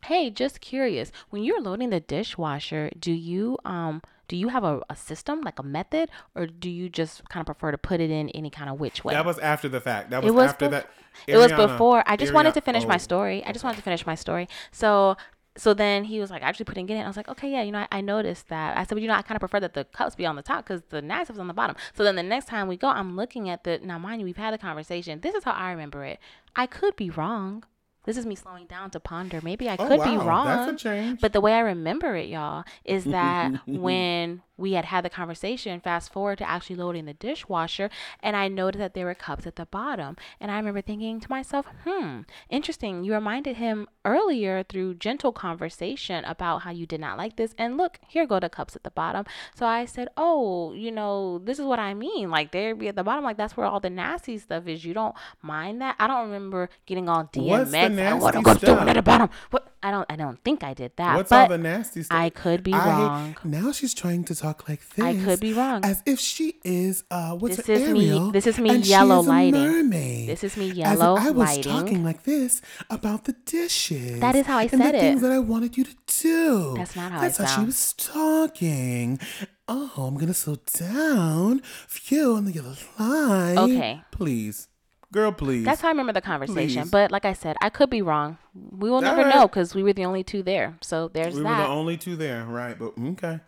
Hey, just curious, when you're loading the dishwasher, do you um do you have a, a system, like a method, or do you just kind of prefer to put it in any kind of which way? that was after the fact. That was, was after bef- that. It was before. I just wanted to finish my oh. story. I just wanted to finish my story. So so then he was like actually putting it in. I was like, okay, yeah, you know, I, I noticed that. I said, but you know, I kind of prefer that the cups be on the top because the nasty stuff's on the bottom. So then the next time we go, I'm looking at the now, mind you, we've had the conversation. This is how I remember it. I could be wrong. This is me slowing down to ponder. Maybe I Oh, could be wrong. That's a change. But the way I remember it, y'all, is that when we had had the conversation, fast forward to actually loading the dishwasher, and I noticed that there were cups at the bottom. And I remember thinking to myself, hmm, interesting. You reminded him earlier through gentle conversation about how you did not like this. And look, here go the cups at the bottom. So I said, oh, you know, this is what I mean. Like, they'd be at the bottom. Like, that's where all the nasty stuff is. You don't mind that? I don't remember getting all DMX. Nasty I'm going to do stuff? at the bottom. What? I don't, I don't think I did that. What's all the nasty stuff? I could be I- wrong. Now she's trying to talk like this. I could be wrong. As if she is uh what's This her, is me- this is me yellow lighting. mermaid. This is me yellow As if I was lighting. talking like this about the dishes. That is how I said and the it. things that I wanted you to do. That's not how I That's how she was talking. Oh, I'm gonna slow down you on the yellow line. Okay. Please, girl, please. That's how I remember the conversation. Please. But like I said, I could be wrong. We will never Alright. know because we were the only two there. So there's we were the only two there, right? But okay.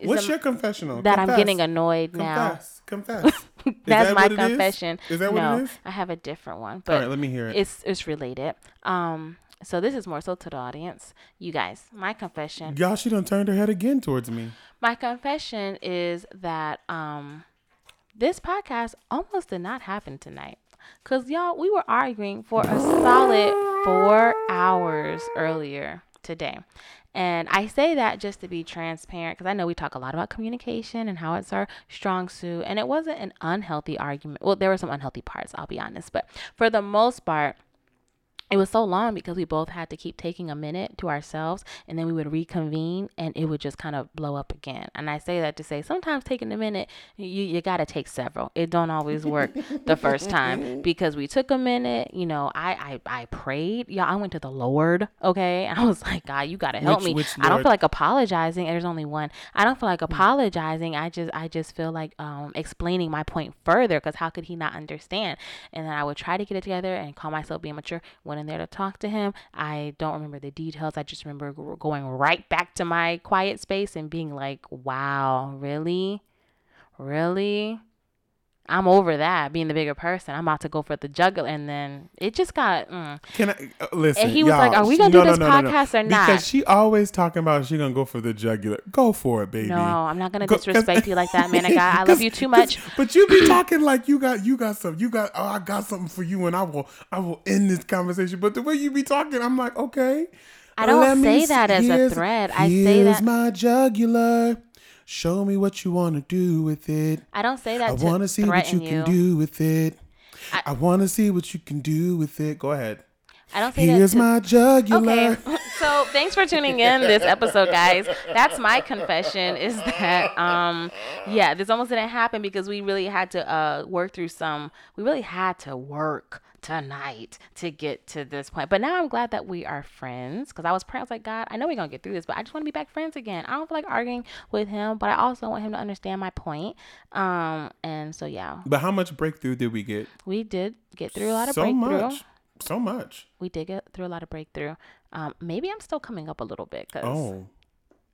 Is What's it- your confessional? that I'm getting annoyed now. Confess. Confess. That's that my it is? confession. Is that what no, it is? I have a different one, All but right, let me hear it. it's it's related. Um, so this is more so to the audience, you guys. My confession. Y'all, she done turned her head again towards me. My confession is that um this podcast almost did not happen tonight. Cause y'all, we were arguing for a solid four hours earlier today. And I say that just to be transparent because I know we talk a lot about communication and how it's our strong suit. And it wasn't an unhealthy argument. Well, there were some unhealthy parts, I'll be honest. But for the most part, it was so long because we both had to keep taking a minute to ourselves and then we would reconvene and it would just kind of blow up again. And i say that to say sometimes taking a minute you, you got to take several. It don't always work the first time because we took a minute you know i i, I prayed. Y'all i went to the lord okay? I was like god you got to help Which- me. which i don't feel like apologizing there's only one. I don't feel like apologizing. I just i just feel like um explaining my point further because how could he not understand? And then i would try to get it together and call myself being mature went in there to talk to him. I don't remember the details. I just remember going right back to my quiet space and being like wow really? Really i'm over that being the bigger person i'm about to go for the jugular and then it just got mm. Can I uh, listen? And he was like, "Are we gonna do no, this no, no, podcast or not?" Because she always talking about she gonna go for the jugular. Go for it, baby. no i'm not gonna Go- disrespect you like that man of god i love you too much But you be talking like you got you got some you got oh I got something for you and I will I will end this conversation. But the way you be talking, I'm like, okay. I don't say that as a threat. I say that- my jugular. Show me what you want to do with it. i don't say that I want to see what you threaten can do with it. I, I- want to see what you can do with it. Go ahead. I don't say that Here's my jugular. Okay, so thanks for tuning in this episode, guys. That's my confession. Is that um, yeah, this almost didn't happen because we really had to uh work through some. We really had to work tonight to get to this point. But now I'm glad that we are friends because I was praying. I was like, God, I know we're gonna get through this, but I just want to be back friends again. I don't feel like arguing with him, but I also want him to understand my point. Um, and so yeah, But how much breakthrough did we get? we did get through a lot of so breakthrough much. So much. we did get through a lot of breakthrough. Um, maybe I'm still coming up a little bit because Oh.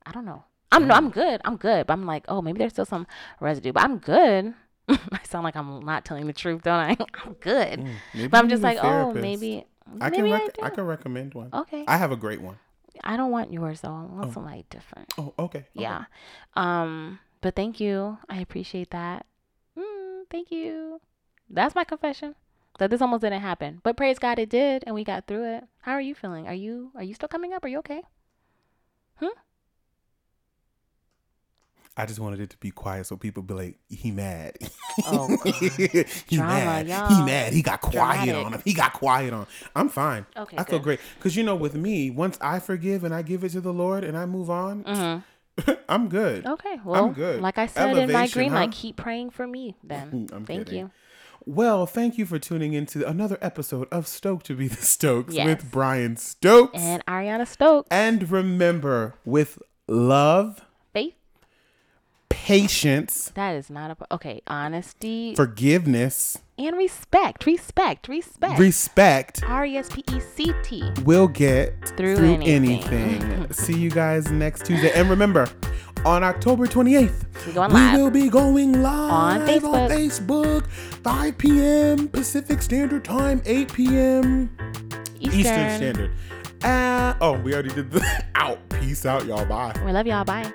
I don't know. I'm no, I'm good. I'm good. But I'm like, oh, maybe there's still some residue. But I'm good. I sound like I'm not telling the truth, don't I? I'm good. Maybe but I'm just like, oh, maybe. I can rec- I I, can recommend one. Okay. I have a great one. I don't want yours though. I want somebody different. Oh, okay. okay. Yeah. Um. But thank you. I appreciate that. Mm, thank you. That's my confession. That this almost didn't happen, but praise God, it did, and we got through it. How are you feeling? Are you are you still coming up? Are you okay? I just wanted it to be quiet so people be like, he mad. Oh, God. he Drama, mad. He y'all. mad. He got quiet Dramatic. on him. He got quiet on. I'm fine. Okay, I feel great. Because, you know, with me, once I forgive and I give it to the Lord and I move on, Mm-hmm. I'm good. Okay. Well, I'm good. like I said in my Elevation, green light, keep praying for me then. I'm Thank kidding. you. Well, thank you for tuning into another episode of Stoked to be the Stokes Yes. with Brian Stokes. And Ariana Stokes, and remember, with love. Patience, That is not a okay. Honesty forgiveness, and respect. Respect. Respect. respect, R e s p e c t. We'll get Through through, anything. anything. See you guys next Tuesday. And remember, on October 28th, We live. will be going live On Facebook. Facebook, 5 p.m. Pacific Standard Time, 8 p.m. Eastern. Eastern Standard. Uh, oh, we already did the out. Peace out, y'all. Bye. We love y'all. Bye.